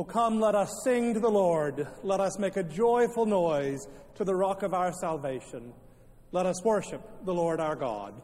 O come, let us sing to the Lord. Let us make a joyful noise to the rock of our salvation. Let us worship the Lord our God.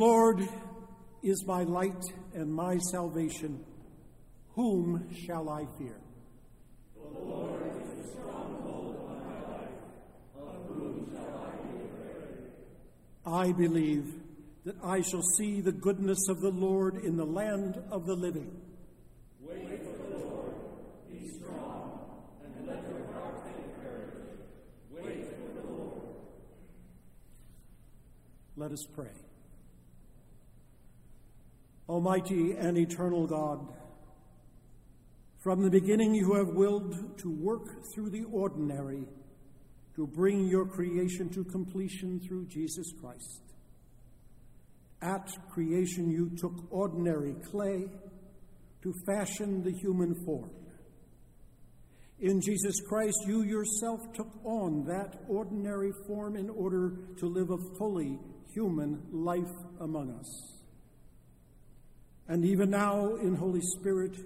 Lord is my light and my salvation. Whom shall I fear? The Lord is the stronghold of my life. Of whom shall I be afraid? I believe that I shall see the goodness of the Lord in the land of the living. Wait for the Lord. Be strong, and let your heart take courage. Wait for the Lord. Let us pray. Almighty and eternal God, from the beginning you have willed to work through the ordinary to bring your creation to completion through Jesus Christ. At creation, you took ordinary clay to fashion the human form. In Jesus Christ, you yourself took on that ordinary form in order to live a fully human life among us. And even now, in Holy Spirit,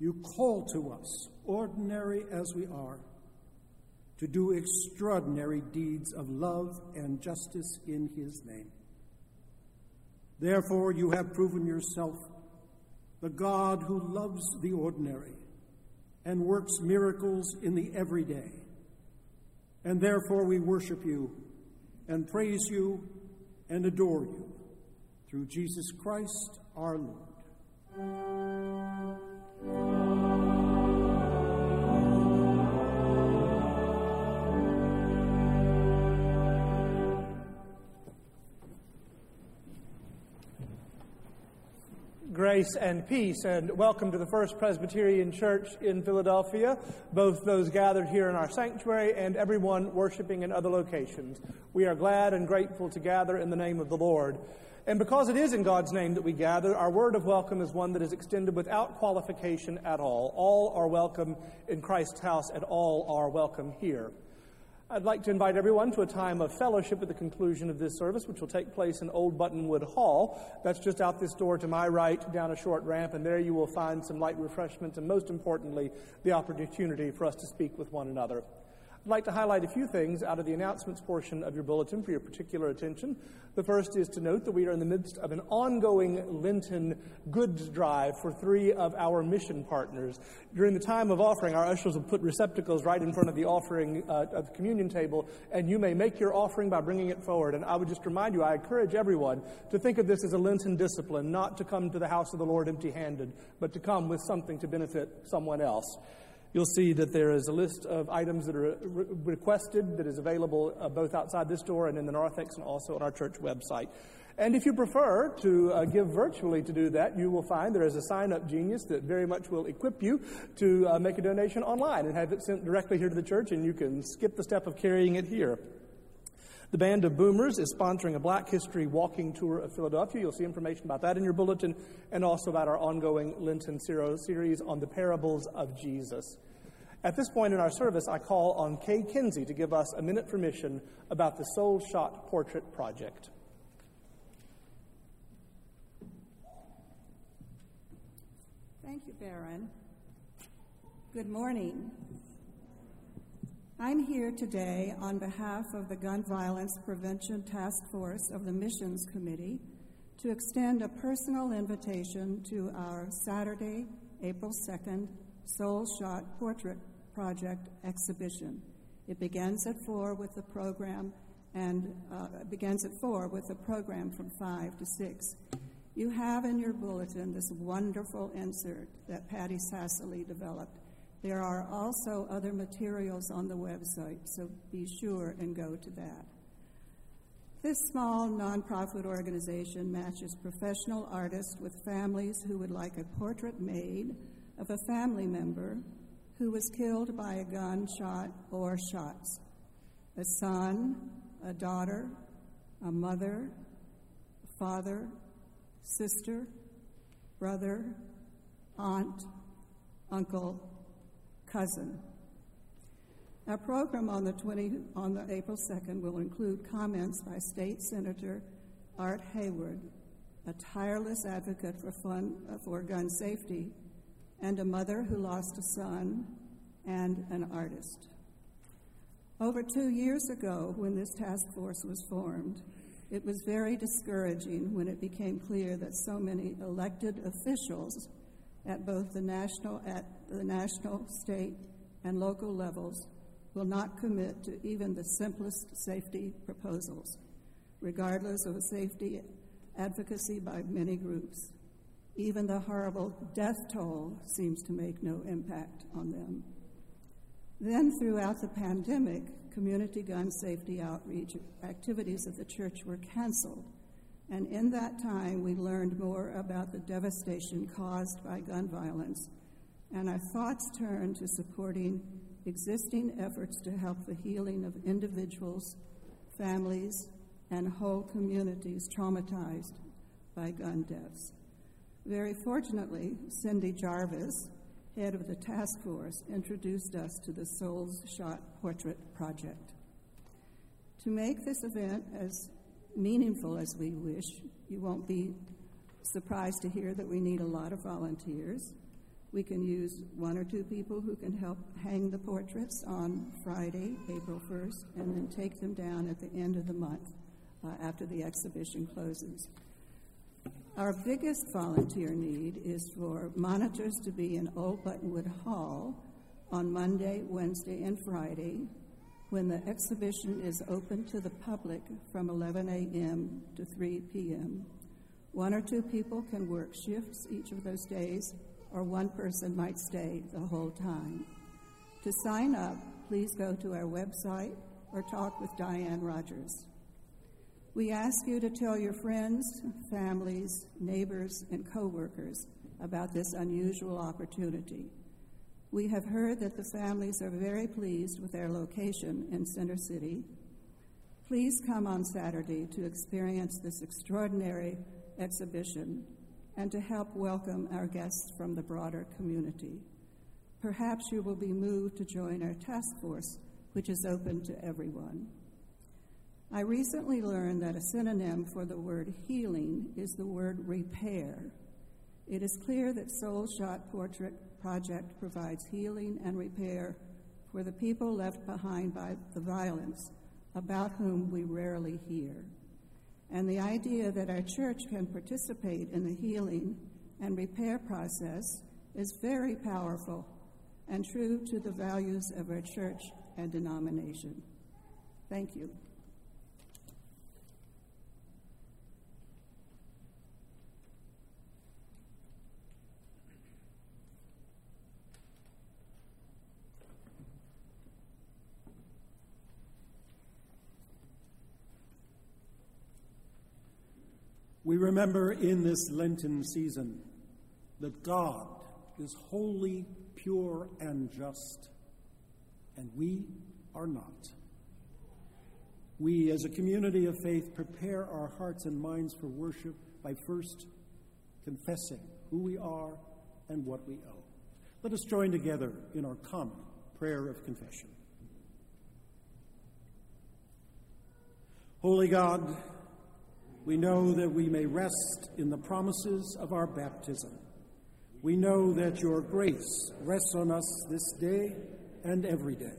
you call to us, ordinary as we are, to do extraordinary deeds of love and justice in His name. Therefore, you have proven yourself the God who loves the ordinary and works miracles in the everyday. And therefore, we worship you and praise you and adore you through Jesus Christ our Lord. Grace and peace, and welcome to the First Presbyterian Church in Philadelphia, both those gathered here in our sanctuary and everyone worshiping in other locations. We are glad and grateful to gather in the name of the Lord. And because it is in God's name that we gather, our word of welcome is one that is extended without qualification at all. All are welcome in Christ's house, and all are welcome here. I'd like to invite everyone to a time of fellowship at the conclusion of this service, which will take place in Old Buttonwood Hall. That's just out this door to my right, down a short ramp, and there you will find some light refreshments and, most importantly, the opportunity for us to speak with one another. I'd like to highlight a few things out of the announcements portion of your bulletin for your particular attention. The first is to note that we are in the midst of an ongoing Lenten goods drive for three of our mission partners. During the time of offering, our ushers will put receptacles right in front of the offering uh, of the communion table, and you may make your offering by bringing it forward. And I would just remind you, I encourage everyone to think of this as a Lenten discipline, not to come to the house of the Lord empty handed, but to come with something to benefit someone else you'll see that there is a list of items that are re- requested that is available uh, both outside this door and in the narthex and also on our church website. And if you prefer to uh, give virtually to do that, you will find there is a sign up genius that very much will equip you to uh, make a donation online and have it sent directly here to the church, and you can skip the step of carrying it here. The Band of Boomers is sponsoring a Black History walking tour of Philadelphia. You'll see information about that in your bulletin and also about our ongoing Lenten series on the parables of Jesus. At this point in our service, I call on Kay Kinsey to give us a minute for mission about the Souls Shot Portrait Project. Thank you, Baron. Good morning. I'm here today on behalf of the Gun Violence Prevention Task Force of the Missions Committee to extend a personal invitation to our Saturday, April 2nd, Souls Shot Portrait Project exhibition. It begins at 4 with the program and uh, begins at 4 with the program from 5 to 6. You have in your bulletin this wonderful insert that Patty Sassely developed there are also other materials on the website, so be sure and go to that. This small nonprofit organization matches professional artists with families who would like a portrait made of a family member who was killed by a gunshot or shots a son, a daughter, a mother, a father, sister, brother, aunt, uncle, cousin. Our program on the, 20, on the April 2nd will include comments by State Senator Art Haywood, a tireless advocate for, fun, for gun safety, and a mother who lost a son, and an artist. Over two years ago, when this task force was formed, it was very discouraging when it became clear that so many elected officials at both the national, at the national, state, and local levels will not commit to even the simplest safety proposals, regardless of safety advocacy by many groups. Even the horrible death toll seems to make no impact on them. Then, throughout the pandemic, community gun safety outreach activities of the church were canceled and in that time, we learned more about the devastation caused by gun violence, and our thoughts turn to supporting existing efforts to help the healing of individuals, families, and whole communities traumatized by gun deaths. Very fortunately, Cindy Jarvis, head of the task force, introduced us to the Souls Shot Portrait Project. To make this event as meaningful as we wish, you won't be surprised to hear that we need a lot of volunteers. We can use one or two people who can help hang the portraits on Friday, April 1st, and then take them down at the end of the month uh, after the exhibition closes. Our biggest volunteer need is for monitors to be in Old Buttonwood Hall on Monday, Wednesday, and Friday when the exhibition is open to the public from 11 a.m. to 3 p.m. One or two people can work shifts each of those days, or one person might stay the whole time. To sign up, please go to our website or talk with Diane Rogers. We ask you to tell your friends, families, neighbors, and coworkers about this unusual opportunity. We have heard that the families are very pleased with their location in Center City. Please come on Saturday to experience this extraordinary exhibition and to help welcome our guests from the broader community. Perhaps you will be moved to join our task force, which is open to everyone. I recently learned that a synonym for the word healing is the word repair. It is clear that Souls Shot Portrait Project provides healing and repair for the people left behind by the violence, about whom we rarely hear. And the idea that our church can participate in the healing and repair process is very powerful and true to the values of our church and denomination. Thank you. We remember in this Lenten season that God is holy, pure, and just, and we are not. We, as a community of faith, prepare our hearts and minds for worship by first confessing who we are and what we owe. Let us join together in our common prayer of confession. Holy God, we know that we may rest in the promises of our baptism. We know that your grace rests on us this day and every day.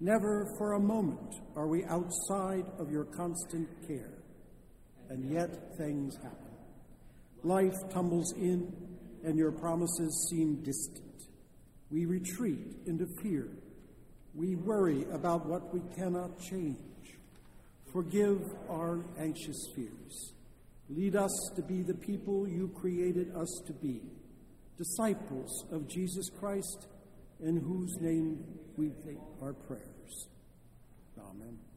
Never for a moment are we outside of your constant care, and yet things happen. Life tumbles in, and your promises seem distant. We retreat into fear. We worry about what we cannot change. Forgive our anxious fears. Lead us to be the people you created us to be, disciples of Jesus Christ, in whose name we make our prayers. Amen.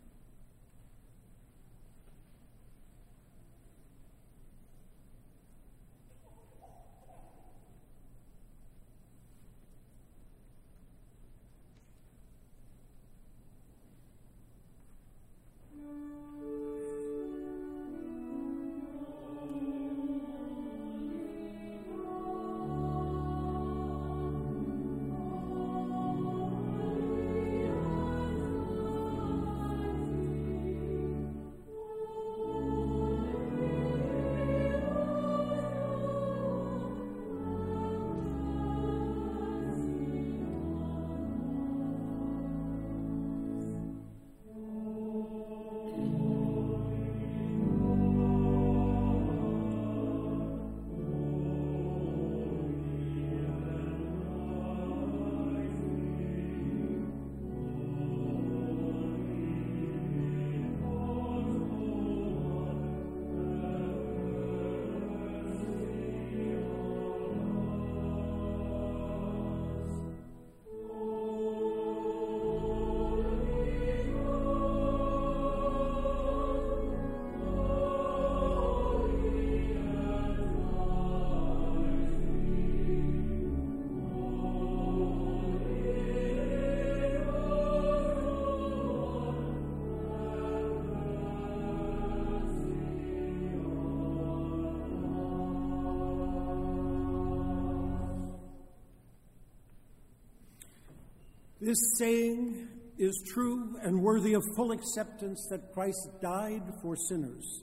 This saying is true and worthy of full acceptance that Christ died for sinners.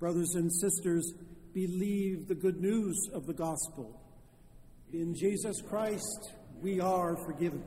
Brothers and sisters, believe the good news of the gospel. In Jesus Christ, we are forgiven.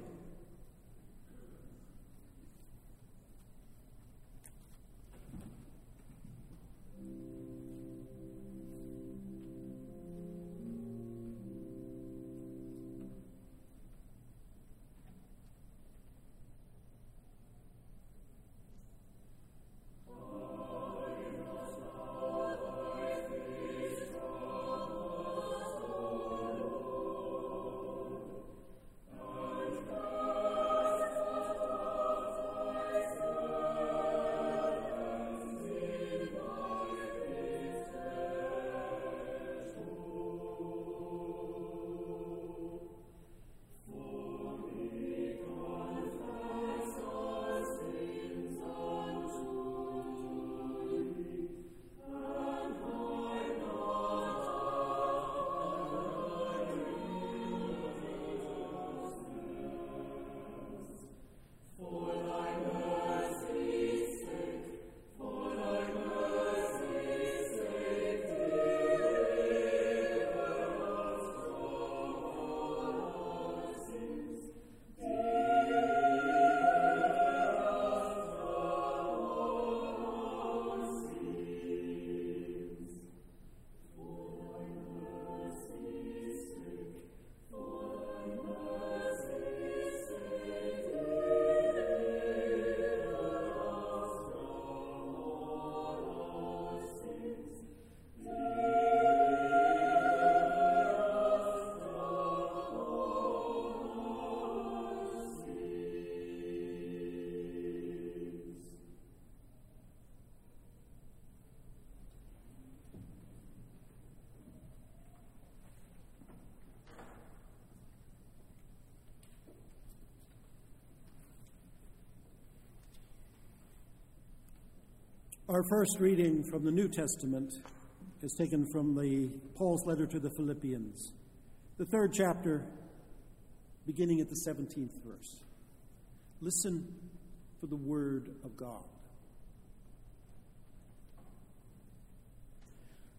Our first reading from the New Testament is taken from the Paul's letter to the Philippians, the third chapter, beginning at the 17th verse. Listen for the word of God.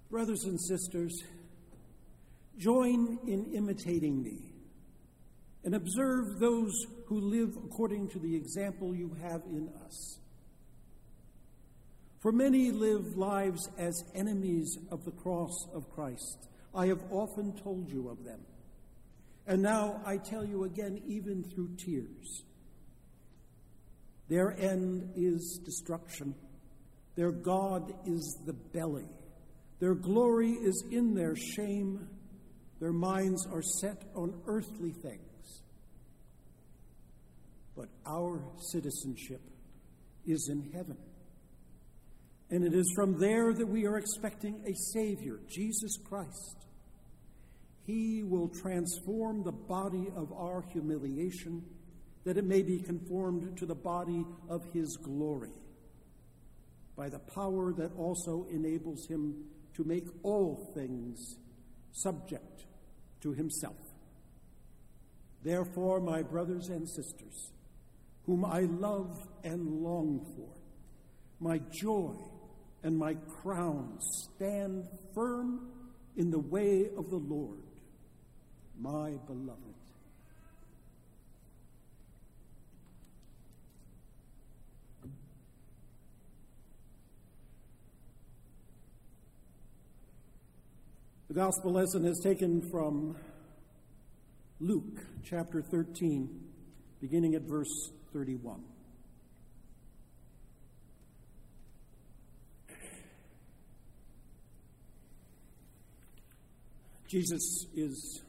Brothers and sisters, join in imitating me and observe those who live according to the example you have in us. For many live lives as enemies of the cross of Christ. I have often told you of them. And now I tell you again, even through tears. Their end is destruction. Their God is the belly. Their glory is in their shame. Their minds are set on earthly things. But our citizenship is in heaven. And it is from there that we are expecting a Savior, Jesus Christ. He will transform the body of our humiliation that it may be conformed to the body of His glory by the power that also enables Him to make all things subject to Himself. Therefore, my brothers and sisters, whom I love and long for, my joy and my crown stand firm in the way of the Lord, my beloved. The gospel lesson is taken from Luke chapter 13, beginning at verse 31. Jesus is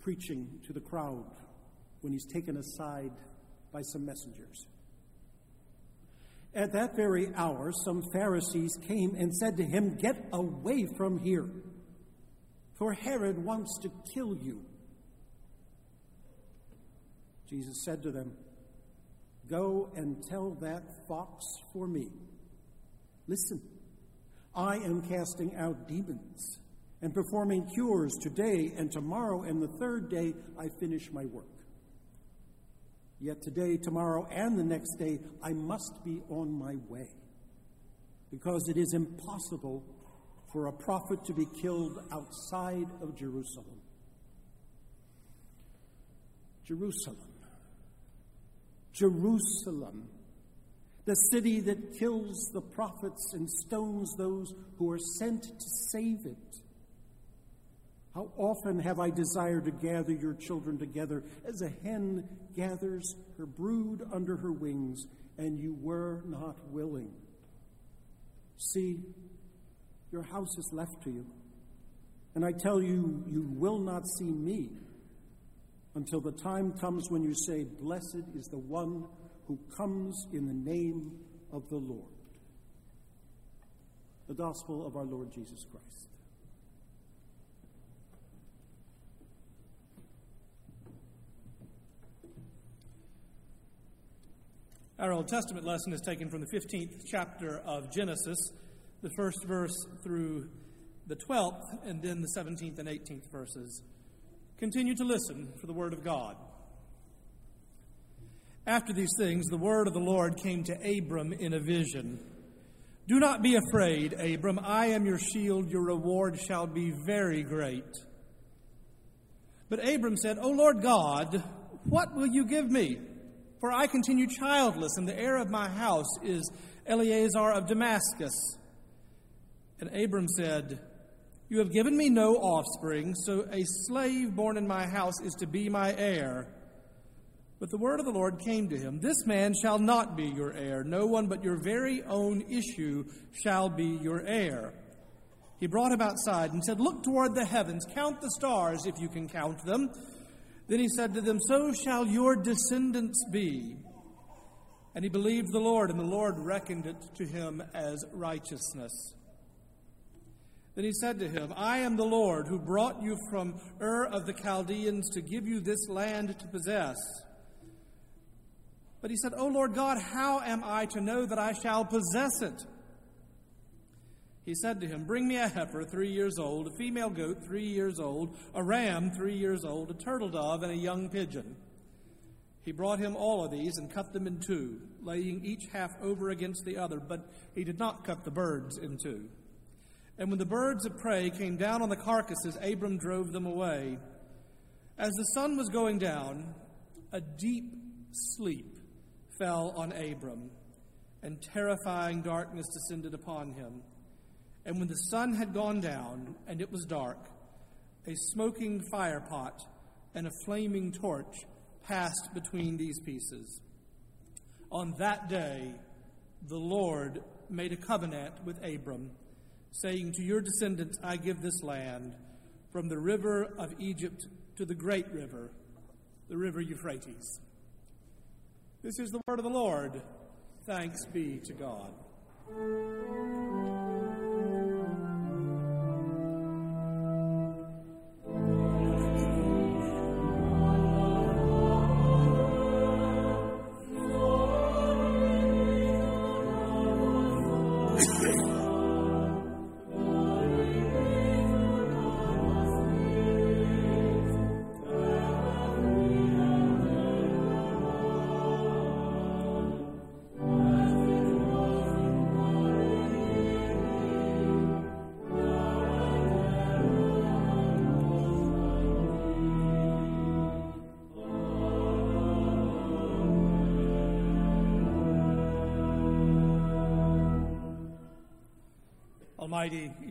preaching to the crowd when he's taken aside by some messengers. At that very hour, some Pharisees came and said to him, Get away from here, for Herod wants to kill you. Jesus said to them, Go and tell that fox for me. Listen, I am casting out demons and performing cures today and tomorrow, and the third day I finish my work. Yet today, tomorrow, and the next day, I must be on my way, because it is impossible for a prophet to be killed outside of Jerusalem. Jerusalem. Jerusalem, the city that kills the prophets and stones those who are sent to save it. How often have I desired to gather your children together as a hen gathers her brood under her wings, and you were not willing. See, your house is left to you. And I tell you, you will not see me until the time comes when you say, Blessed is the one who comes in the name of the Lord. The gospel of our Lord Jesus Christ. Our Old Testament lesson is taken from the 15th chapter of Genesis, the first verse through the 12th, and then the 17th and 18th verses. Continue to listen for the word of God. After these things, the word of the Lord came to Abram in a vision. Do not be afraid, Abram. I am your shield. Your reward shall be very great. But Abram said, O Lord God, what will you give me? For I continue childless, and the heir of my house is Eliezer of Damascus. And Abram said, You have given me no offspring, so a slave born in my house is to be my heir. But the word of the Lord came to him This man shall not be your heir. No one but your very own issue shall be your heir. He brought him outside and said, Look toward the heavens, count the stars if you can count them. Then he said to them, So shall your descendants be. And he believed the Lord, and the Lord reckoned it to him as righteousness. Then he said to him, I am the Lord who brought you from Ur of the Chaldeans to give you this land to possess. But he said, O Lord God, how am I to know that I shall possess it? He said to him, Bring me a heifer three years old, a female goat three years old, a ram three years old, a turtle dove, and a young pigeon. He brought him all of these and cut them in two, laying each half over against the other, but he did not cut the birds in two. And when the birds of prey came down on the carcasses, Abram drove them away. As the sun was going down, a deep sleep fell on Abram, and terrifying darkness descended upon him. And when the sun had gone down and it was dark, a smoking firepot and a flaming torch passed between these pieces. On that day, the Lord made a covenant with Abram, saying, To your descendants I give this land, from the river of Egypt to the great river, the river Euphrates. This is the word of the Lord. Thanks be to God.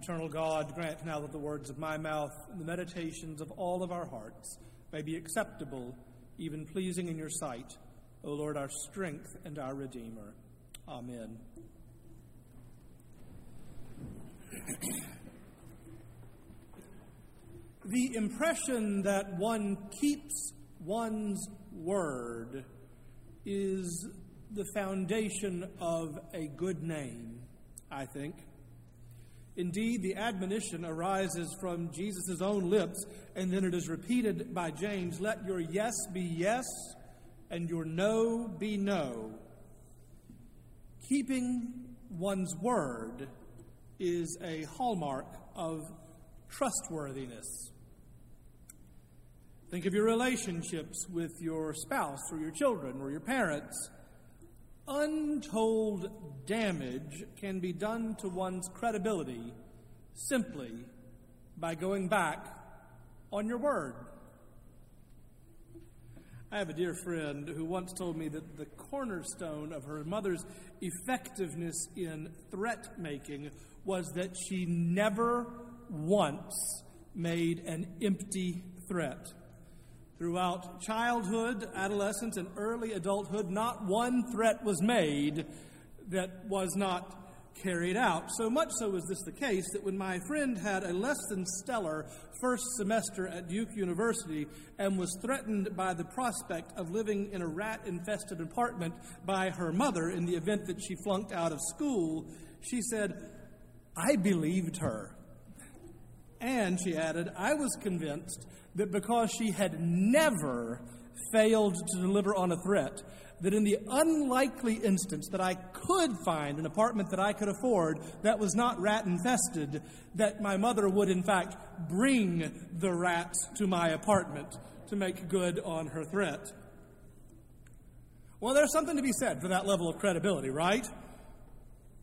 Eternal God, grant now that the words of my mouth and the meditations of all of our hearts may be acceptable, even pleasing in your sight, O Lord, our strength and our Redeemer. Amen. the impression that one keeps one's word is the foundation of a good name, I think. Indeed, the admonition arises from Jesus' own lips, and then it is repeated by James let your yes be yes, and your no be no. Keeping one's word is a hallmark of trustworthiness. Think of your relationships with your spouse or your children or your parents untold damage can be done to one's credibility simply by going back on your word. I have a dear friend who once told me that the cornerstone of her mother's effectiveness in threat making was that she never once made an empty threat. Throughout childhood, adolescence, and early adulthood, not one threat was made that was not carried out. So much so was this the case that when my friend had a less than stellar first semester at Duke University and was threatened by the prospect of living in a rat infested apartment by her mother in the event that she flunked out of school, she said, I believed her. And she added, I was convinced that because she had never failed to deliver on a threat, that in the unlikely instance that I could find an apartment that I could afford that was not rat infested, that my mother would in fact bring the rats to my apartment to make good on her threat. Well, there's something to be said for that level of credibility, right?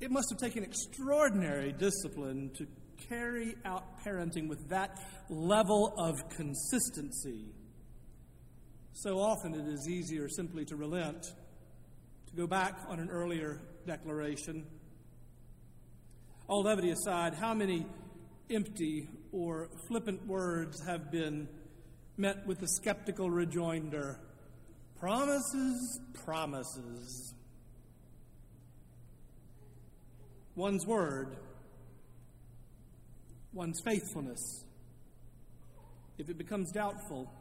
It must have taken extraordinary discipline to carry out parenting with that level of consistency. So often it is easier simply to relent, to go back on an earlier declaration. All levity aside, how many empty or flippant words have been met with the skeptical rejoinder promises, promises? One's word one's faithfulness. If it becomes doubtful,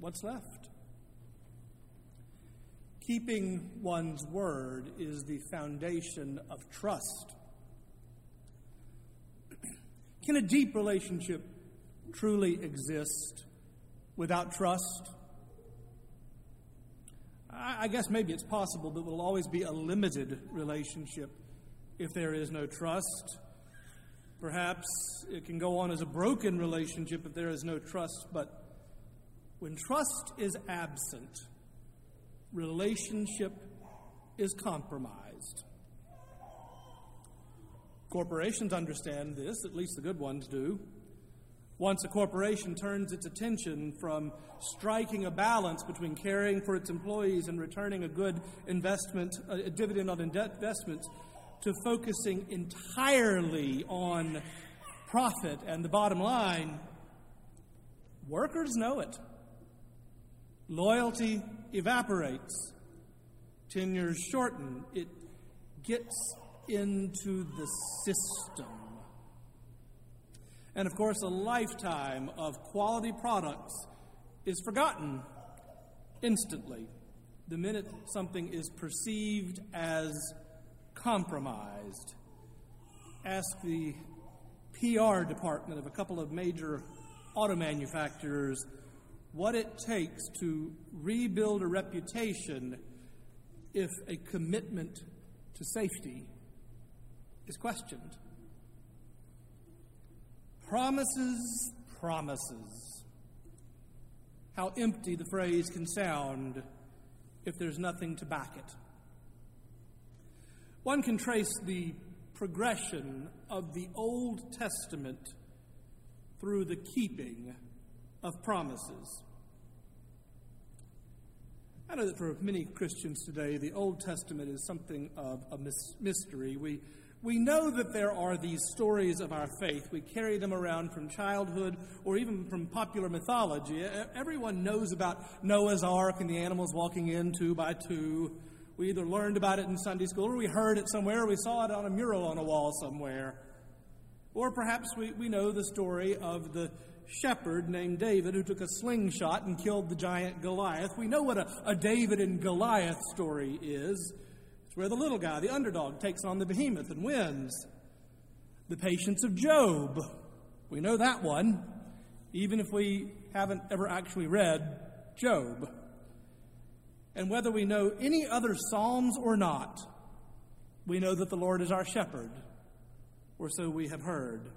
what's left? Keeping one's word is the foundation of trust. Can a deep relationship truly exist without trust? I guess maybe it's possible, but it will always be a limited relationship if there is no trust. Perhaps it can go on as a broken relationship if there is no trust, but when trust is absent, relationship is compromised. Corporations understand this, at least the good ones do. Once a corporation turns its attention from striking a balance between caring for its employees and returning a good investment, a dividend on investments, to focusing entirely on profit and the bottom line, workers know it. Loyalty evaporates, tenures shorten, it gets into the system. And of course, a lifetime of quality products is forgotten instantly the minute something is perceived as compromised. Ask the PR department of a couple of major auto manufacturers what it takes to rebuild a reputation if a commitment to safety is questioned. Promises, promises. How empty the phrase can sound if there's nothing to back it. One can trace the progression of the Old Testament through the keeping of promises. I know that for many Christians today, the Old Testament is something of a mystery. We we know that there are these stories of our faith. We carry them around from childhood or even from popular mythology. Everyone knows about Noah's Ark and the animals walking in two by two. We either learned about it in Sunday school or we heard it somewhere or we saw it on a mural on a wall somewhere. Or perhaps we, we know the story of the shepherd named David who took a slingshot and killed the giant Goliath. We know what a, a David and Goliath story is. It's where the little guy, the underdog, takes on the behemoth and wins. The patience of Job. We know that one, even if we haven't ever actually read Job. And whether we know any other Psalms or not, we know that the Lord is our shepherd, or so we have heard.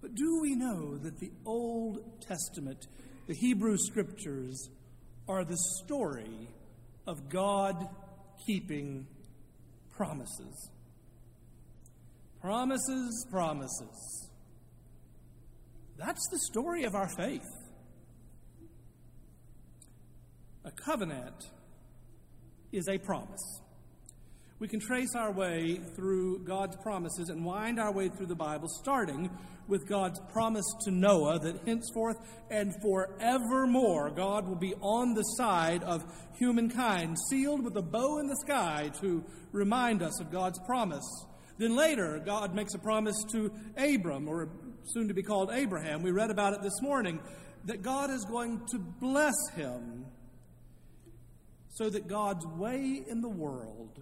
But do we know that the Old Testament, the Hebrew Scriptures, are the story of God keeping promises. Promises, promises. That's the story of our faith. A covenant is a promise. We can trace our way through God's promises and wind our way through the Bible, starting with God's promise to Noah that henceforth and forevermore God will be on the side of humankind, sealed with a bow in the sky to remind us of God's promise. Then later, God makes a promise to Abram, or soon to be called Abraham. We read about it this morning, that God is going to bless him so that God's way in the world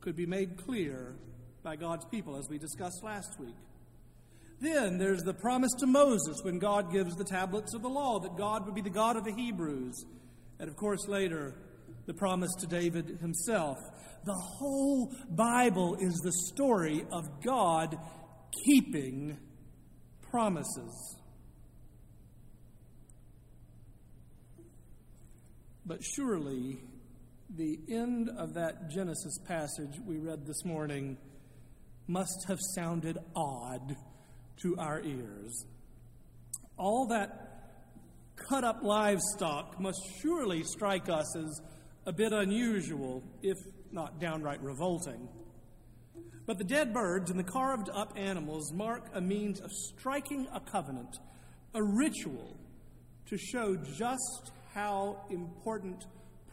could be made clear by God's people, as we discussed last week. Then there's the promise to Moses when God gives the tablets of the law that God would be the God of the Hebrews. And of course, later, the promise to David himself. The whole Bible is the story of God keeping promises. But surely, the end of that Genesis passage we read this morning must have sounded odd to our ears. All that cut up livestock must surely strike us as a bit unusual, if not downright revolting. But the dead birds and the carved up animals mark a means of striking a covenant, a ritual to show just how important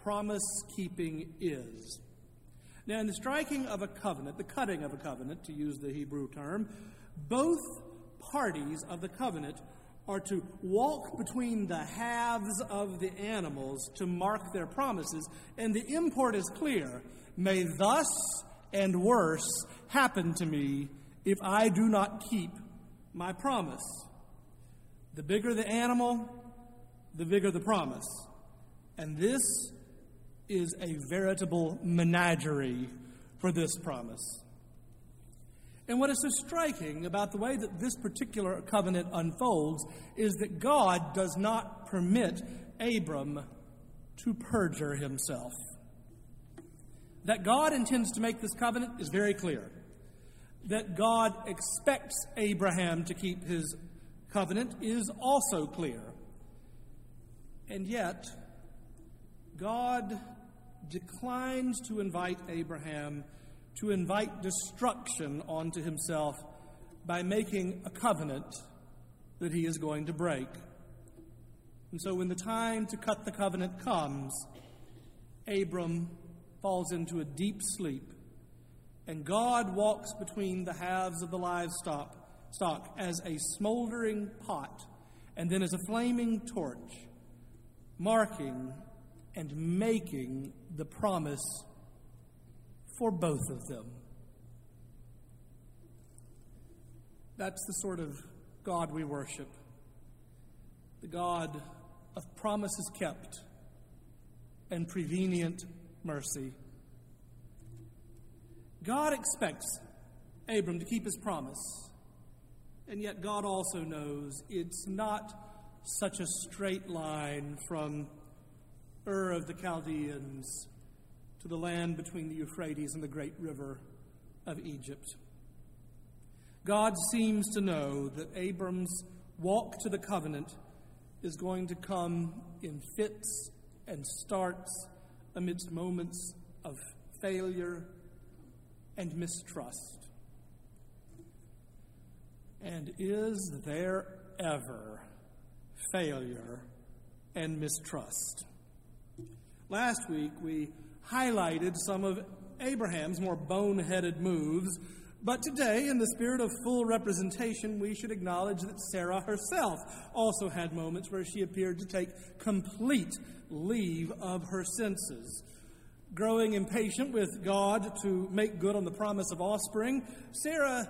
promise keeping is. Now, in the striking of a covenant, the cutting of a covenant, to use the Hebrew term, both parties of the covenant are to walk between the halves of the animals to mark their promises. And the import is clear May thus and worse happen to me if I do not keep my promise. The bigger the animal, the bigger the promise. And this is a veritable menagerie for this promise. And what is so striking about the way that this particular covenant unfolds is that God does not permit Abram to perjure himself. That God intends to make this covenant is very clear. That God expects Abraham to keep his covenant is also clear. And yet, God declines to invite Abraham to invite destruction onto himself by making a covenant that he is going to break. And so, when the time to cut the covenant comes, Abram falls into a deep sleep, and God walks between the halves of the livestock stock as a smoldering pot and then as a flaming torch, marking and making the promise for both of them. That's the sort of God we worship. The God of promises kept and prevenient mercy. God expects Abram to keep his promise, and yet God also knows it's not such a straight line from Ur of the Chaldeans to the land between the Euphrates and the great river of Egypt. God seems to know that Abram's walk to the covenant is going to come in fits and starts amidst moments of failure and mistrust. And is there ever failure and mistrust? Last week we highlighted some of Abraham's more boneheaded moves, but today, in the spirit of full representation, we should acknowledge that Sarah herself also had moments where she appeared to take complete leave of her senses. Growing impatient with God to make good on the promise of offspring, Sarah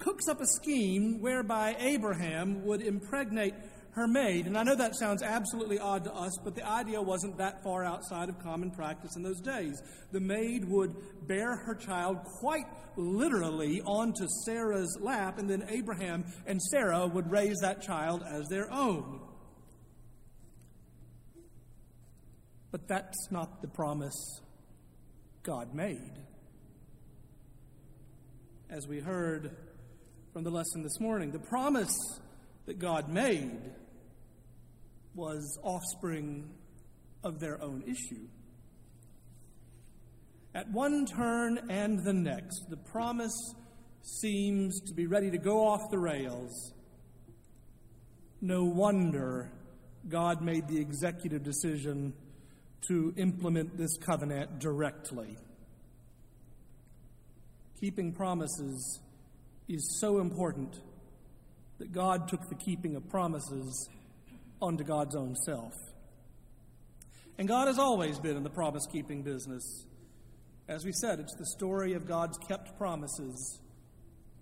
cooks up a scheme whereby Abraham would impregnate her maid. And I know that sounds absolutely odd to us, but the idea wasn't that far outside of common practice in those days. The maid would bear her child quite literally onto Sarah's lap, and then Abraham and Sarah would raise that child as their own. But that's not the promise God made. As we heard from the lesson this morning, the promise that God made was offspring of their own issue. At one turn and the next, the promise seems to be ready to go off the rails. No wonder God made the executive decision to implement this covenant directly. Keeping promises is so important that God took the keeping of promises onto God's own self. And God has always been in the promise keeping business. As we said, it's the story of God's kept promises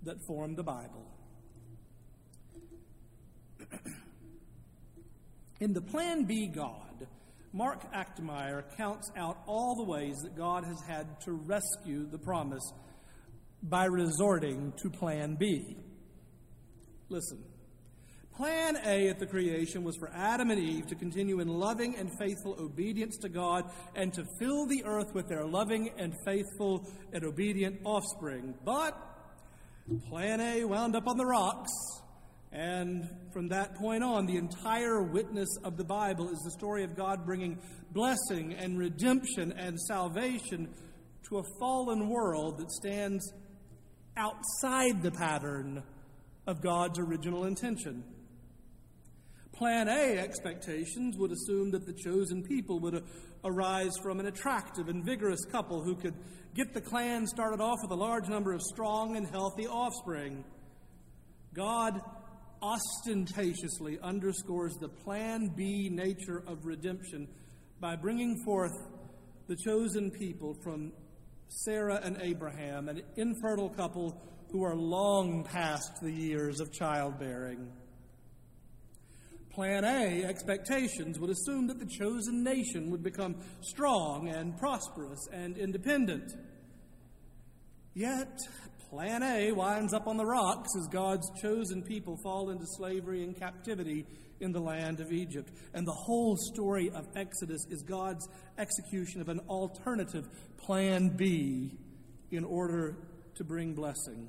that form the Bible. in the Plan B God, Mark Achtemeier counts out all the ways that God has had to rescue the promise by resorting to Plan B. Listen. Plan A at the creation was for Adam and Eve to continue in loving and faithful obedience to God and to fill the earth with their loving and faithful and obedient offspring. But Plan A wound up on the rocks, and from that point on, the entire witness of the Bible is the story of God bringing blessing and redemption and salvation to a fallen world that stands outside the pattern of God's original intention. Plan A expectations would assume that the chosen people would arise from an attractive and vigorous couple who could get the clan started off with a large number of strong and healthy offspring. God ostentatiously underscores the Plan B nature of redemption by bringing forth the chosen people from Sarah and Abraham, an infertile couple who are long past the years of childbearing. Plan A, expectations, would assume that the chosen nation would become strong and prosperous and independent. Yet, plan A winds up on the rocks as God's chosen people fall into slavery and captivity in the land of Egypt. And the whole story of Exodus is God's execution of an alternative plan B in order to bring blessing.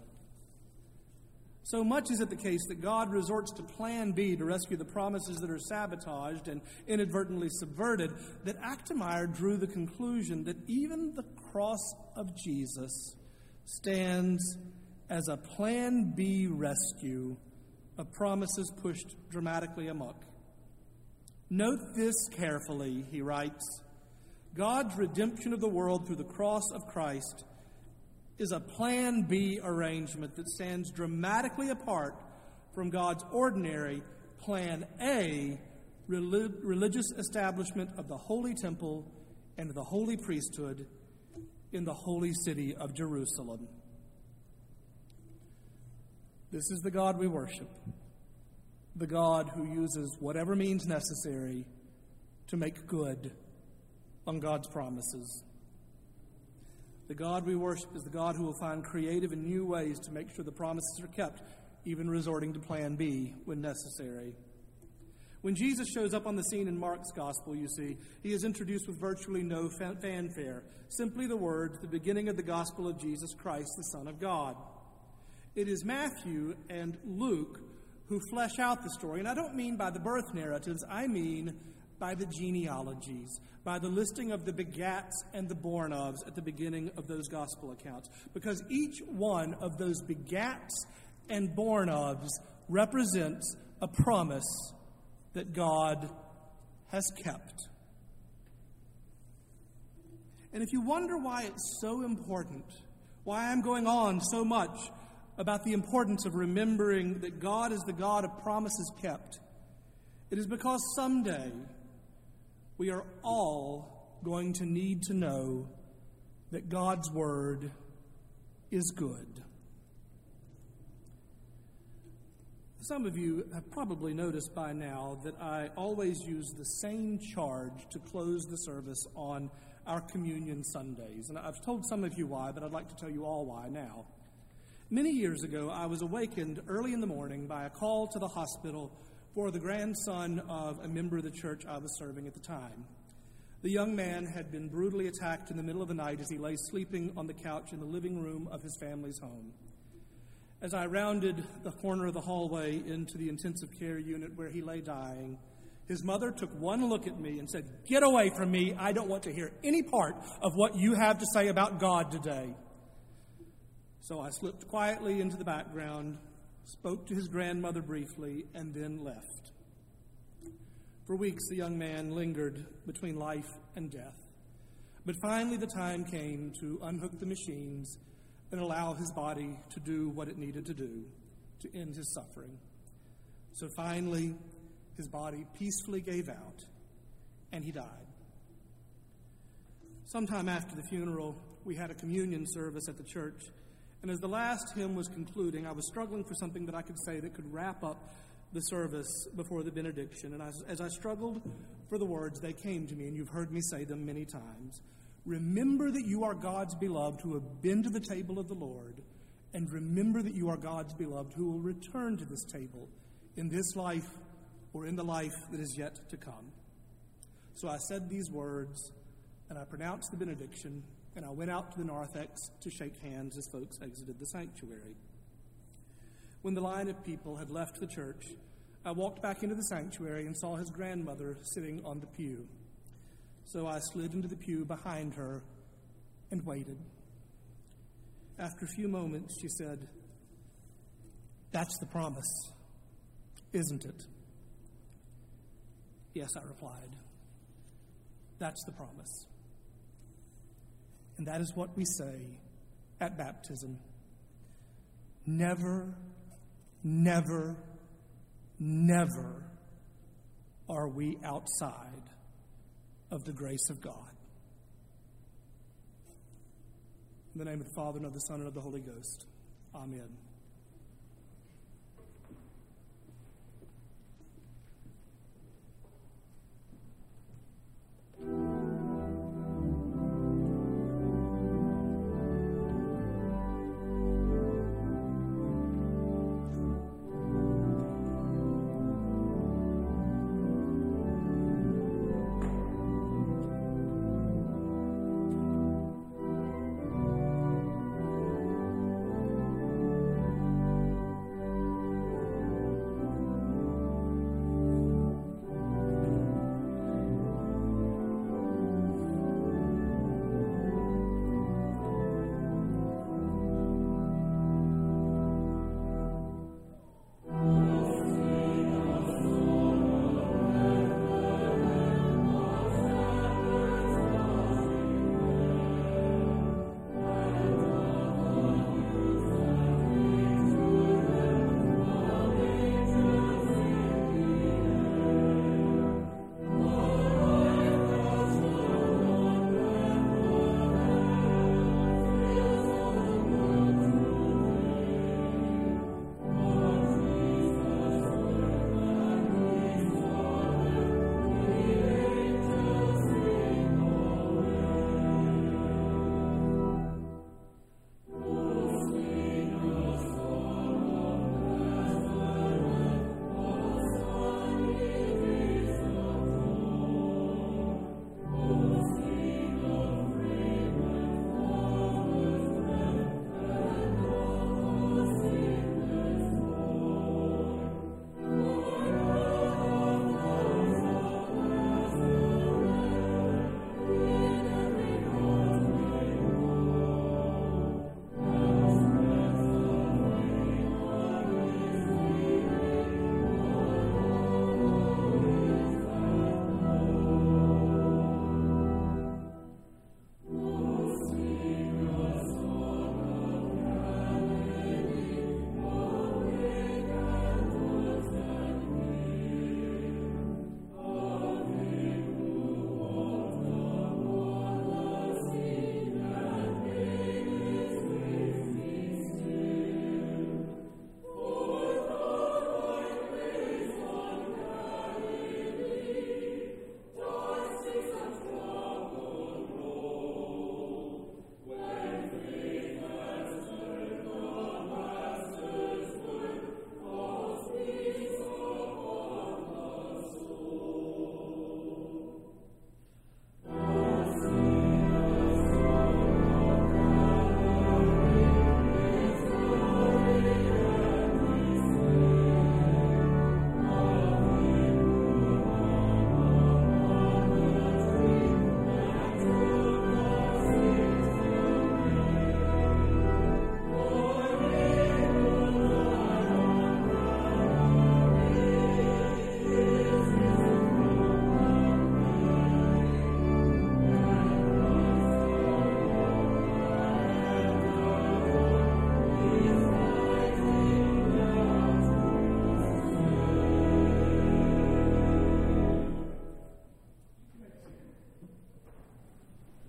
So much is it the case that God resorts to plan B to rescue the promises that are sabotaged and inadvertently subverted that Achtemeier drew the conclusion that even the cross of Jesus stands as a plan B rescue of promises pushed dramatically amok. Note this carefully, he writes. God's redemption of the world through the cross of Christ is a plan B arrangement that stands dramatically apart from God's ordinary plan A religious establishment of the holy temple and the holy priesthood in the holy city of Jerusalem. This is the God we worship, the God who uses whatever means necessary to make good on God's promises. The God we worship is the God who will find creative and new ways to make sure the promises are kept, even resorting to plan B when necessary. When Jesus shows up on the scene in Mark's gospel, you see, he is introduced with virtually no fanfare, simply the words, the beginning of the gospel of Jesus Christ, the Son of God. It is Matthew and Luke who flesh out the story, and I don't mean by the birth narratives, I mean by the genealogies, by the listing of the begats and the born ofs at the beginning of those gospel accounts. Because each one of those begats and born ofs represents a promise that God has kept. And if you wonder why it's so important, why I'm going on so much about the importance of remembering that God is the God of promises kept, it is because someday we are all going to need to know that God's Word is good. Some of you have probably noticed by now that I always use the same charge to close the service on our communion Sundays. And I've told some of you why, but I'd like to tell you all why now. Many years ago, I was awakened early in the morning by a call to the hospital for the grandson of a member of the church I was serving at the time. The young man had been brutally attacked in the middle of the night as he lay sleeping on the couch in the living room of his family's home. As I rounded the corner of the hallway into the intensive care unit where he lay dying, his mother took one look at me and said, Get away from me. I don't want to hear any part of what you have to say about God today. So I slipped quietly into the background, spoke to his grandmother briefly, and then left. For weeks, the young man lingered between life and death. But finally, the time came to unhook the machines and allow his body to do what it needed to do to end his suffering. So finally, his body peacefully gave out, and he died. Sometime after the funeral, we had a communion service at the church and as the last hymn was concluding, I was struggling for something that I could say that could wrap up the service before the benediction. And as, as I struggled for the words, they came to me, and you've heard me say them many times. Remember that you are God's beloved who have been to the table of the Lord, and remember that you are God's beloved who will return to this table in this life or in the life that is yet to come. So I said these words, and I pronounced the benediction, and I went out to the narthex to shake hands as folks exited the sanctuary. When the line of people had left the church, I walked back into the sanctuary and saw his grandmother sitting on the pew. So I slid into the pew behind her and waited. After a few moments, she said, That's the promise, isn't it? Yes, I replied. That's the promise. And that is what we say at baptism. Never, never, never are we outside of the grace of God. In the name of the Father, and of the Son, and of the Holy Ghost. Amen.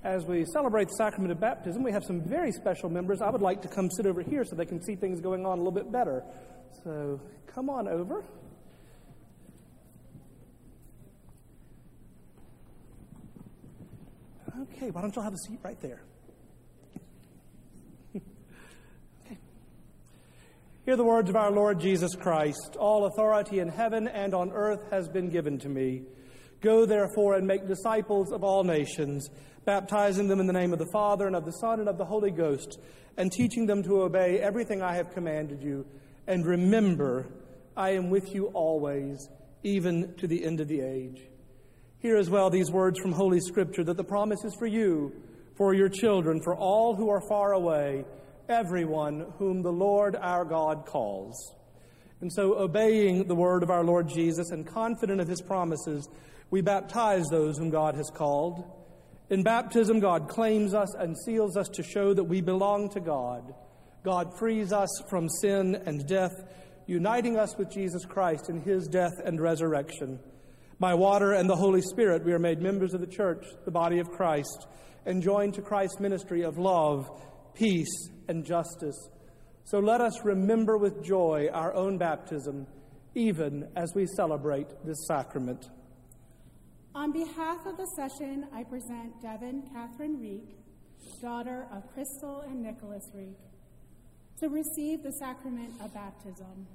As we celebrate the sacrament of baptism, we have some very special members. I would like to come sit over here so they can see things going on a little bit better. So come on over. Okay, why don't y'all have a seat right there? okay. Hear the words of our Lord Jesus Christ All authority in heaven and on earth has been given to me. Go therefore and make disciples of all nations, baptizing them in the name of the Father and of the Son and of the Holy Ghost, and teaching them to obey everything I have commanded you. And remember, I am with you always, even to the end of the age. Hear as well these words from Holy Scripture that the promise is for you, for your children, for all who are far away, everyone whom the Lord our God calls. And so, obeying the word of our Lord Jesus and confident of his promises, we baptize those whom God has called. In baptism, God claims us and seals us to show that we belong to God. God frees us from sin and death, uniting us with Jesus Christ in his death and resurrection. By water and the Holy Spirit, we are made members of the church, the body of Christ, and joined to Christ's ministry of love, peace, and justice. So let us remember with joy our own baptism, even as we celebrate this sacrament. On behalf of the session, I present Devon Catherine Reek, daughter of Crystal and Nicholas Reek, to receive the sacrament of baptism.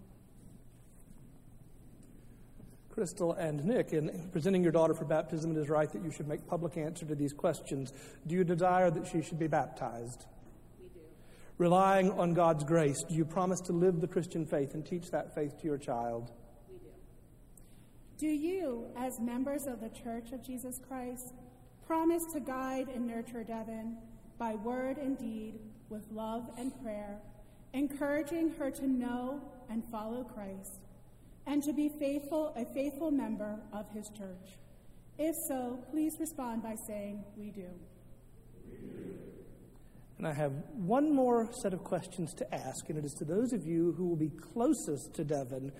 Crystal and Nick, in presenting your daughter for baptism, it is right that you should make public answer to these questions. Do you desire that she should be baptized? We do. Relying on God's grace, do you promise to live the Christian faith and teach that faith to your child? We do. Do you, as members of the Church of Jesus Christ, promise to guide and nurture Devon by word and deed with love and prayer, encouraging her to know and follow Christ? and to be faithful, a faithful member of his church? If so, please respond by saying, We do. And I have one more set of questions to ask, and it is to those of you who will be closest to Devon.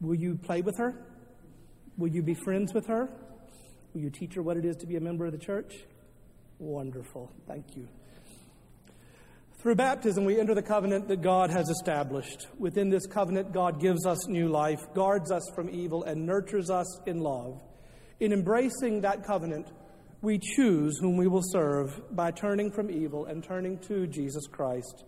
Will you play with her? Will you be friends with her? Will you teach her what it is to be a member of the church? Wonderful. Thank you. Through baptism, we enter the covenant that God has established. Within this covenant, God gives us new life, guards us from evil, and nurtures us in love. In embracing that covenant, we choose whom we will serve by turning from evil and turning to Jesus Christ.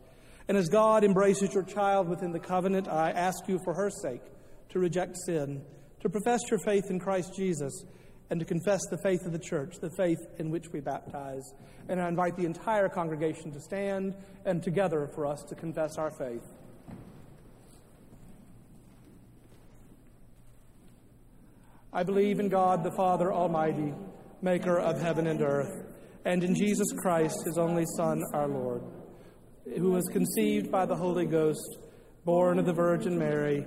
And as God embraces your child within the covenant, I ask you for her sake to reject sin, to profess your faith in Christ Jesus and to confess the faith of the church, the faith in which we baptize. And I invite the entire congregation to stand and together for us to confess our faith. I believe in God the Father Almighty, maker of heaven and earth, and in Jesus Christ, his only Son, our Lord, who was conceived by the Holy Ghost, born of the Virgin Mary,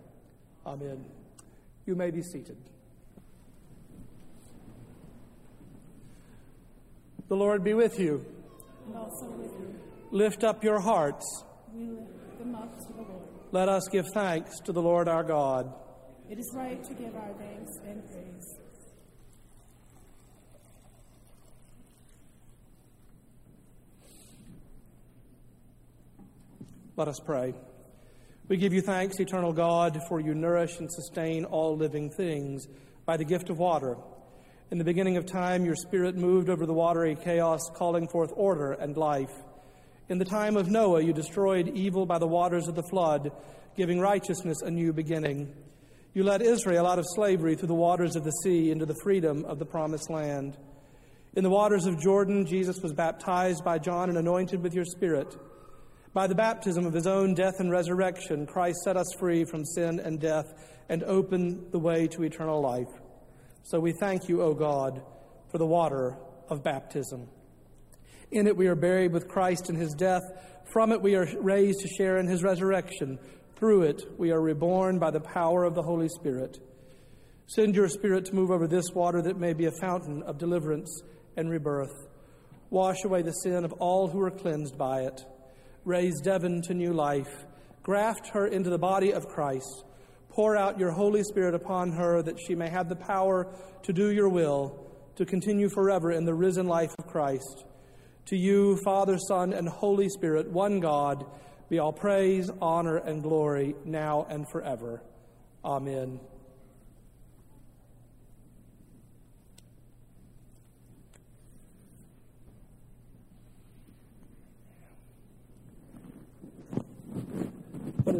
Amen. You may be seated. The Lord be with you. And also with you. Lift up your hearts. We lift them up to the Lord. Let us give thanks to the Lord our God. It is right to give our thanks and praise. Let us pray. We give you thanks, eternal God, for you nourish and sustain all living things by the gift of water. In the beginning of time, your Spirit moved over the watery chaos, calling forth order and life. In the time of Noah, you destroyed evil by the waters of the flood, giving righteousness a new beginning. You led Israel out of slavery through the waters of the sea into the freedom of the promised land. In the waters of Jordan, Jesus was baptized by John and anointed with your Spirit. By the baptism of his own death and resurrection, Christ set us free from sin and death and opened the way to eternal life. So we thank you, O God, for the water of baptism. In it we are buried with Christ in his death. From it we are raised to share in his resurrection. Through it we are reborn by the power of the Holy Spirit. Send your Spirit to move over this water that may be a fountain of deliverance and rebirth. Wash away the sin of all who are cleansed by it. Raise Devon to new life. Graft her into the body of Christ. Pour out your Holy Spirit upon her that she may have the power to do your will, to continue forever in the risen life of Christ. To you, Father, Son, and Holy Spirit, one God, be all praise, honor, and glory now and forever. Amen.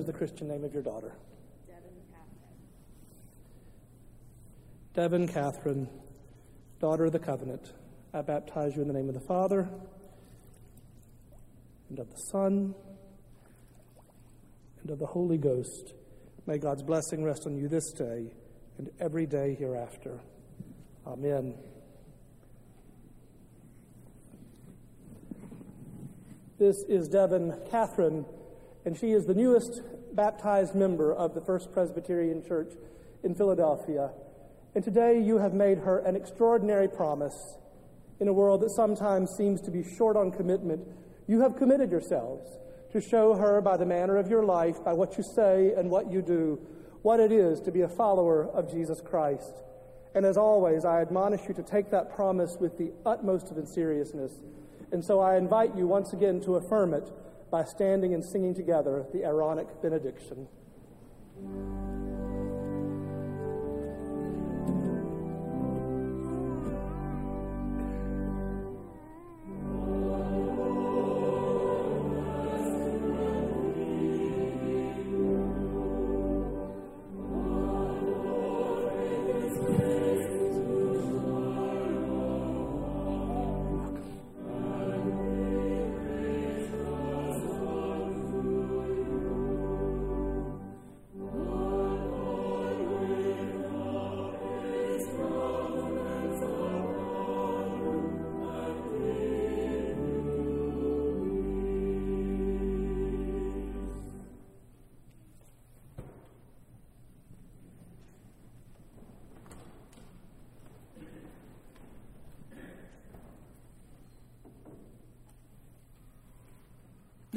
Is the Christian name of your daughter? Devon Catherine, daughter of the covenant. I baptize you in the name of the Father, and of the Son, and of the Holy Ghost. May God's blessing rest on you this day and every day hereafter. Amen. This is Devon Catherine, and she is the newest baptized member of the First Presbyterian Church in Philadelphia. And today you have made her an extraordinary promise in a world that sometimes seems to be short on commitment. You have committed yourselves to show her by the manner of your life, by what you say and what you do, what it is to be a follower of Jesus Christ. And as always, I admonish you to take that promise with the utmost of seriousness. And so I invite you once again to affirm it by standing and singing together the Aaronic benediction.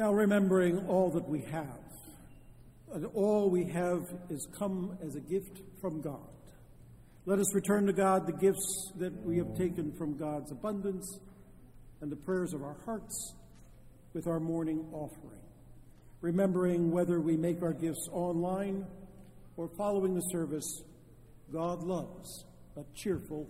Now, remembering all that we have, and all we have is come as a gift from God. Let us return to God the gifts that we have taken from God's abundance and the prayers of our hearts with our morning offering, remembering whether we make our gifts online or following the service, God loves a cheerful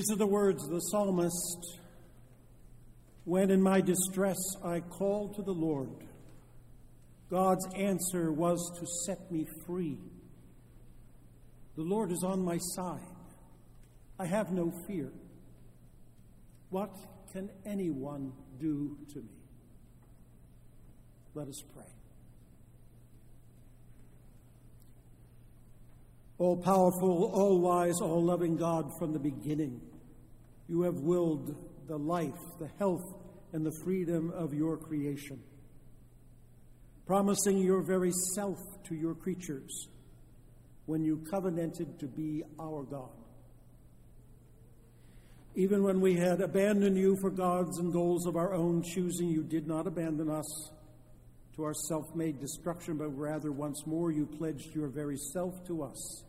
These are the words of the psalmist When in my distress I called to the Lord, God's answer was to set me free. The Lord is on my side. I have no fear. What can anyone do to me? Let us pray. All powerful, all wise, all loving God, from the beginning, you have willed the life, the health, and the freedom of your creation, promising your very self to your creatures when you covenanted to be our God. Even when we had abandoned you for gods and goals of our own choosing, you did not abandon us to our self made destruction, but rather once more you pledged your very self to us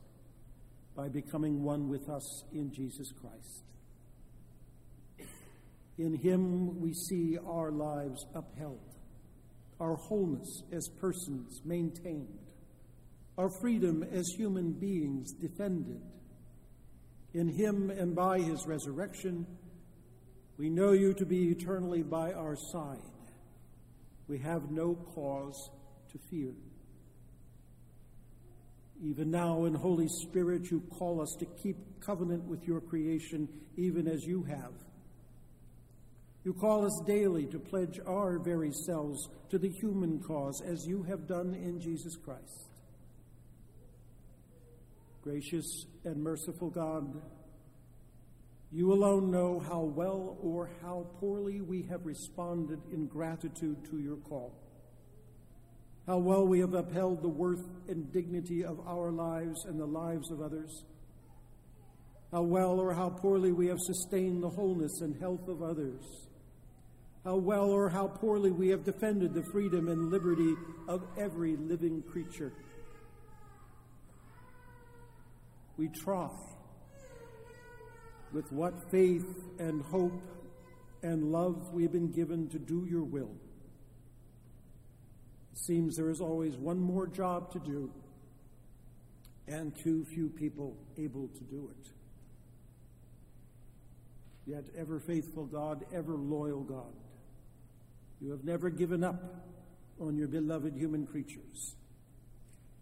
by becoming one with us in Jesus Christ. In Him we see our lives upheld, our wholeness as persons maintained, our freedom as human beings defended in him and by his resurrection, we know you to be eternally by our side. We have no cause to fear. Even now, in Holy Spirit, you call us to keep covenant with your creation, even as you have. You call us daily to pledge our very selves to the human cause, as you have done in Jesus Christ. Gracious and merciful God, you alone know how well or how poorly we have responded in gratitude to your call, how well we have upheld the worth and dignity of our lives and the lives of others, how well or how poorly we have sustained the wholeness and health of others, how well or how poorly we have defended the freedom and liberty of every living creature. we try with what faith and hope and love we've been given to do your will. It seems there is always one more job to do and too few people able to do it. Yet, ever faithful God, ever loyal God, you have never given up on your beloved human creatures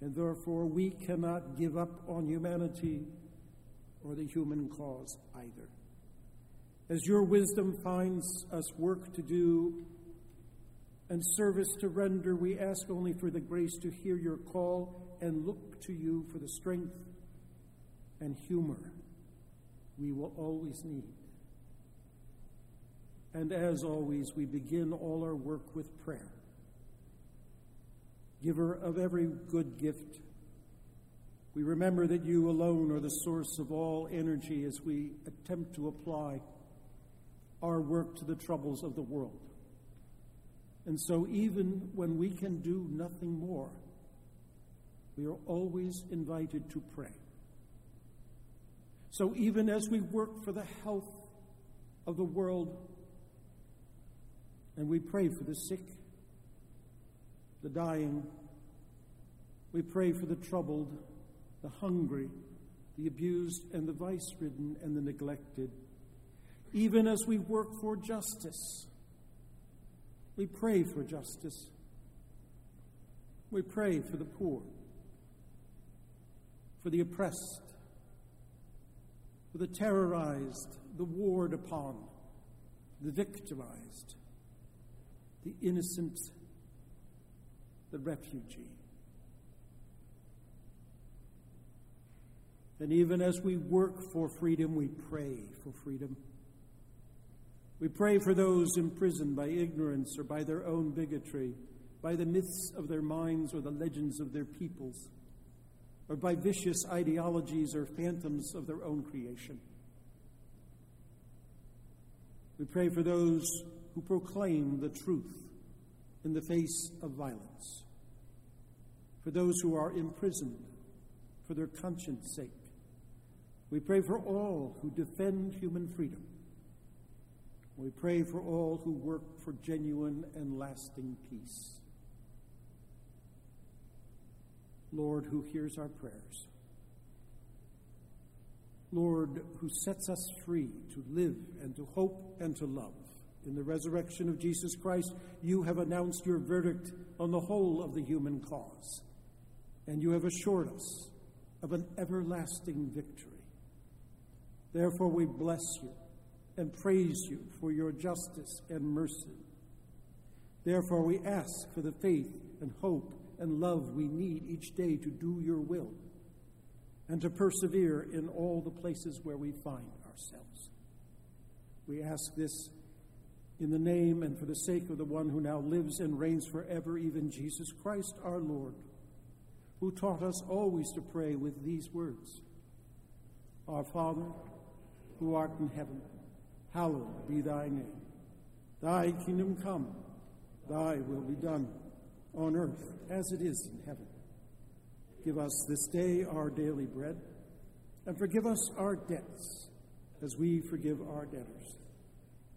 and therefore we cannot give up on humanity or the human cause either. As your wisdom finds us work to do and service to render, we ask only for the grace to hear your call and look to you for the strength and humor we will always need. And as always, we begin all our work with prayer giver of every good gift. We remember that you alone are the source of all energy as we attempt to apply our work to the troubles of the world. And so, even when we can do nothing more, we are always invited to pray. So, even as we work for the health of the world and we pray for the sick, the dying. We pray for the troubled, the hungry, the abused, and the vice ridden and the neglected. Even as we work for justice, we pray for justice. We pray for the poor, for the oppressed, for the terrorized, the warred upon, the victimized, the innocent the refugee. And even as we work for freedom, we pray for freedom. We pray for those imprisoned by ignorance or by their own bigotry, by the myths of their minds or the legends of their peoples, or by vicious ideologies or phantoms of their own creation. We pray for those who proclaim the truth in the face of violence, for those who are imprisoned for their conscience sake. We pray for all who defend human freedom. We pray for all who work for genuine and lasting peace. Lord, who hears our prayers, Lord, who sets us free to live and to hope and to love. In the resurrection of Jesus Christ, you have announced your verdict on the whole of the human cause, and you have assured us of an everlasting victory. Therefore, we bless you and praise you for your justice and mercy. Therefore, we ask for the faith and hope and love we need each day to do your will and to persevere in all the places where we find ourselves. We ask this in the name and for the sake of the one who now lives and reigns forever, even Jesus Christ our Lord, who taught us always to pray with these words Our Father, who art in heaven, hallowed be thy name. Thy kingdom come, thy will be done, on earth as it is in heaven. Give us this day our daily bread, and forgive us our debts as we forgive our debtors.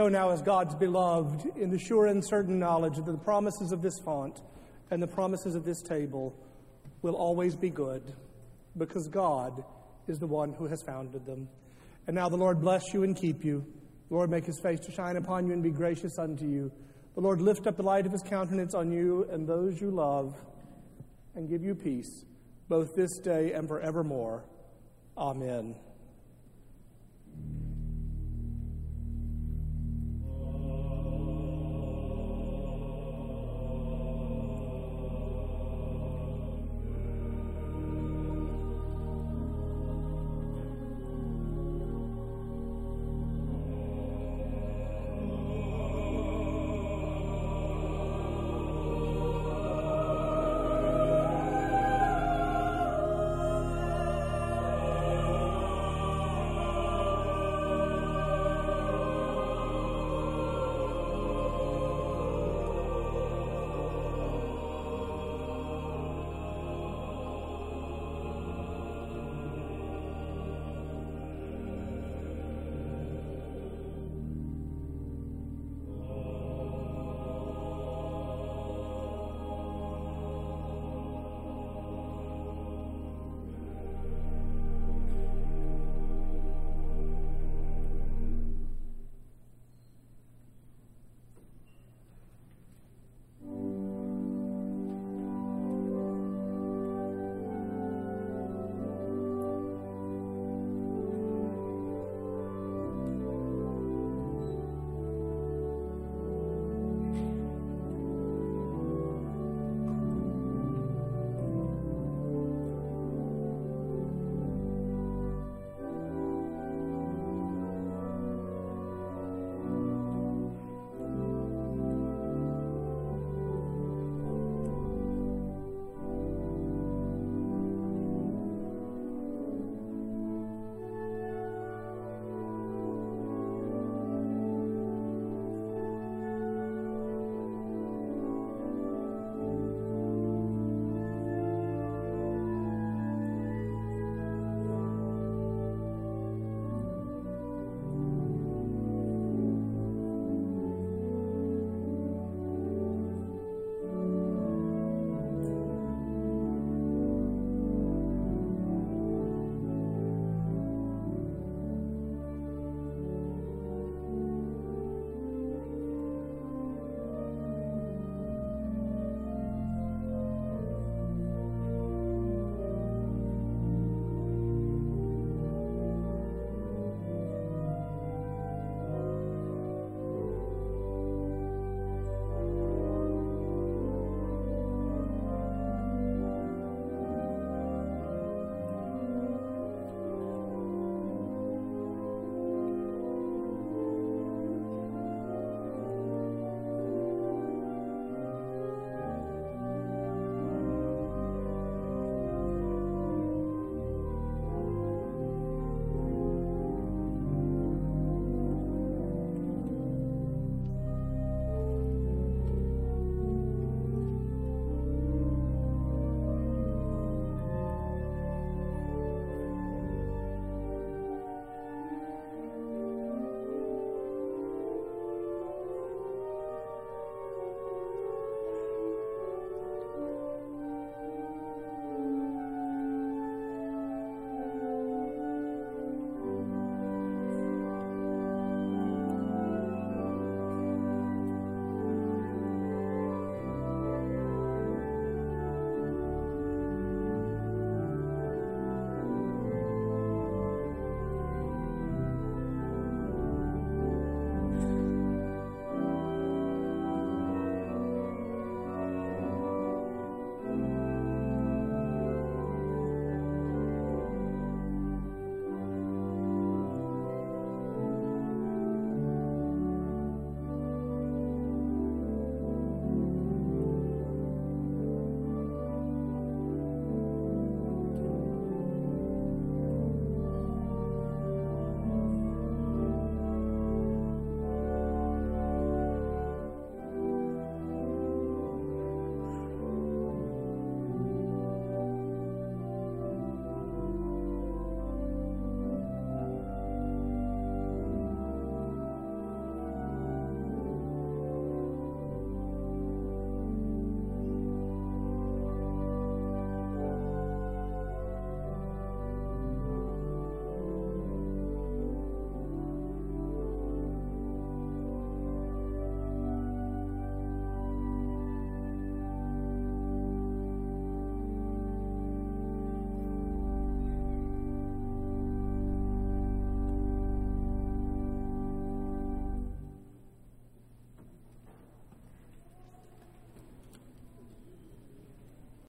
Go now as God's beloved in the sure and certain knowledge that the promises of this font and the promises of this table will always be good because God is the one who has founded them. And now the Lord bless you and keep you. The Lord make his face to shine upon you and be gracious unto you. The Lord lift up the light of his countenance on you and those you love and give you peace, both this day and forevermore. Amen.